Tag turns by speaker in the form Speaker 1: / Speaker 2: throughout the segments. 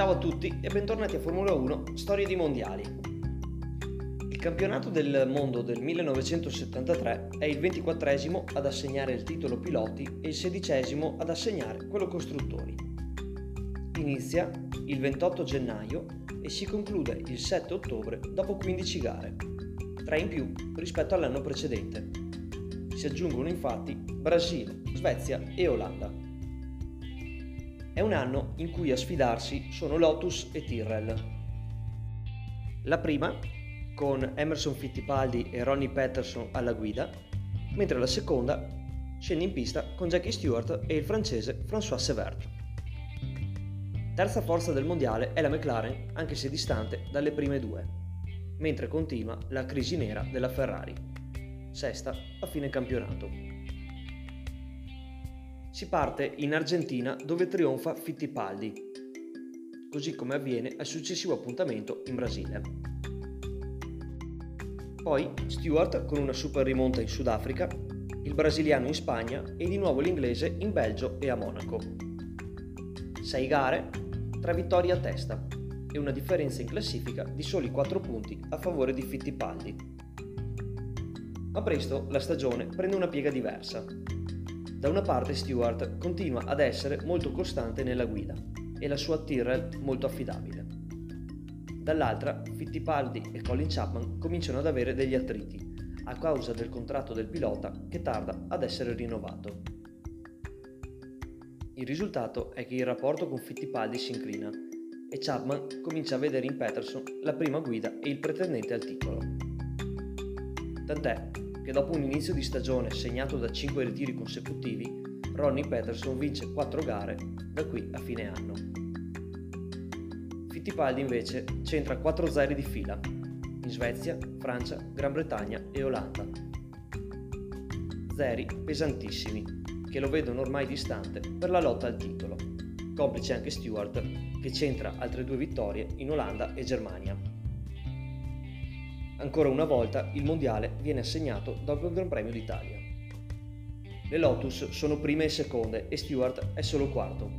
Speaker 1: Ciao a tutti e bentornati a Formula 1 Storie di Mondiali. Il campionato del mondo del 1973 è il 24 ad assegnare il titolo piloti e il 16 ad assegnare quello costruttori. Inizia il 28 gennaio e si conclude il 7 ottobre dopo 15 gare, 3 in più rispetto all'anno precedente. Si aggiungono infatti Brasile, Svezia e Olanda. È un anno in cui a sfidarsi sono Lotus e Tyrrell. La prima con Emerson Fittipaldi e Ronnie Patterson alla guida, mentre la seconda scende in pista con Jackie Stewart e il francese François Severt. Terza forza del mondiale è la McLaren, anche se distante dalle prime due, mentre continua la crisi nera della Ferrari, sesta a fine campionato. Si parte in Argentina dove trionfa Fittipaldi, così come avviene al successivo appuntamento in Brasile. Poi Stewart con una super rimonta in Sudafrica, il brasiliano in Spagna e di nuovo l'inglese in Belgio e a Monaco. Sei gare, tre vittorie a testa e una differenza in classifica di soli 4 punti a favore di Fittipaldi. Ma presto la stagione prende una piega diversa da una parte Stewart continua ad essere molto costante nella guida e la sua Tyrrell molto affidabile. Dall'altra Fittipaldi e Colin Chapman cominciano ad avere degli attriti a causa del contratto del pilota che tarda ad essere rinnovato. Il risultato è che il rapporto con Fittipaldi si inclina e Chapman comincia a vedere in Peterson la prima guida e il pretendente al titolo. Tant'è che dopo un inizio di stagione segnato da 5 ritiri consecutivi, Ronnie Peterson vince 4 gare da qui a fine anno. Fittipaldi invece centra 4 zeri di fila in Svezia, Francia, Gran Bretagna e Olanda. Zeri pesantissimi che lo vedono ormai distante per la lotta al titolo, complice anche Stewart che centra altre due vittorie in Olanda e Germania. Ancora una volta il mondiale viene assegnato dopo il Gran Premio d'Italia. Le Lotus sono prime e seconde e Stewart è solo quarto,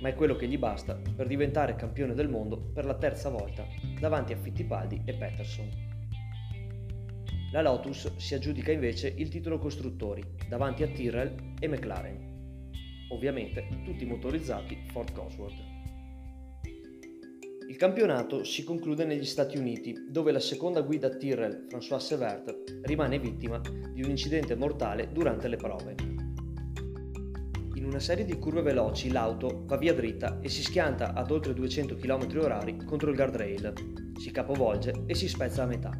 Speaker 1: ma è quello che gli basta per diventare campione del mondo per la terza volta davanti a Fittipaldi e Peterson. La Lotus si aggiudica invece il titolo costruttori davanti a Tyrrell e McLaren, ovviamente tutti motorizzati Ford Cosworth. Il campionato si conclude negli Stati Uniti, dove la seconda guida Tyrrell, François Severt, rimane vittima di un incidente mortale durante le prove. In una serie di curve veloci l'auto va via dritta e si schianta ad oltre 200 km/h contro il guardrail, si capovolge e si spezza a metà.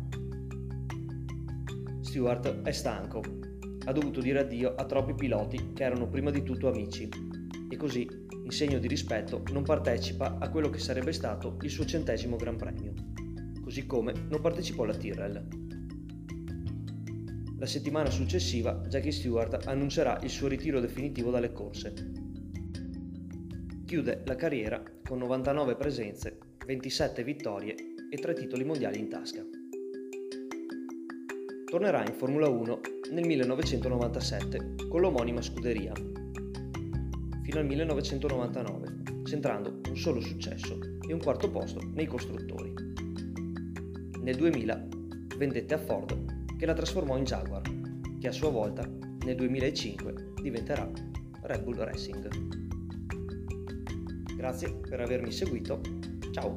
Speaker 1: Stewart è stanco, ha dovuto dire addio a troppi piloti che erano prima di tutto amici così in segno di rispetto, non partecipa a quello che sarebbe stato il suo centesimo Gran Premio, così come non partecipò alla Tyrrell. La settimana successiva Jackie Stewart annuncerà il suo ritiro definitivo dalle corse. Chiude la carriera con 99 presenze, 27 vittorie e 3 titoli mondiali in tasca. Tornerà in Formula 1 nel 1997 con l'omonima scuderia fino al 1999, centrando un solo successo e un quarto posto nei costruttori. Nel 2000 vendette a Ford che la trasformò in Jaguar, che a sua volta nel 2005 diventerà Red Bull Racing. Grazie per avermi seguito, ciao!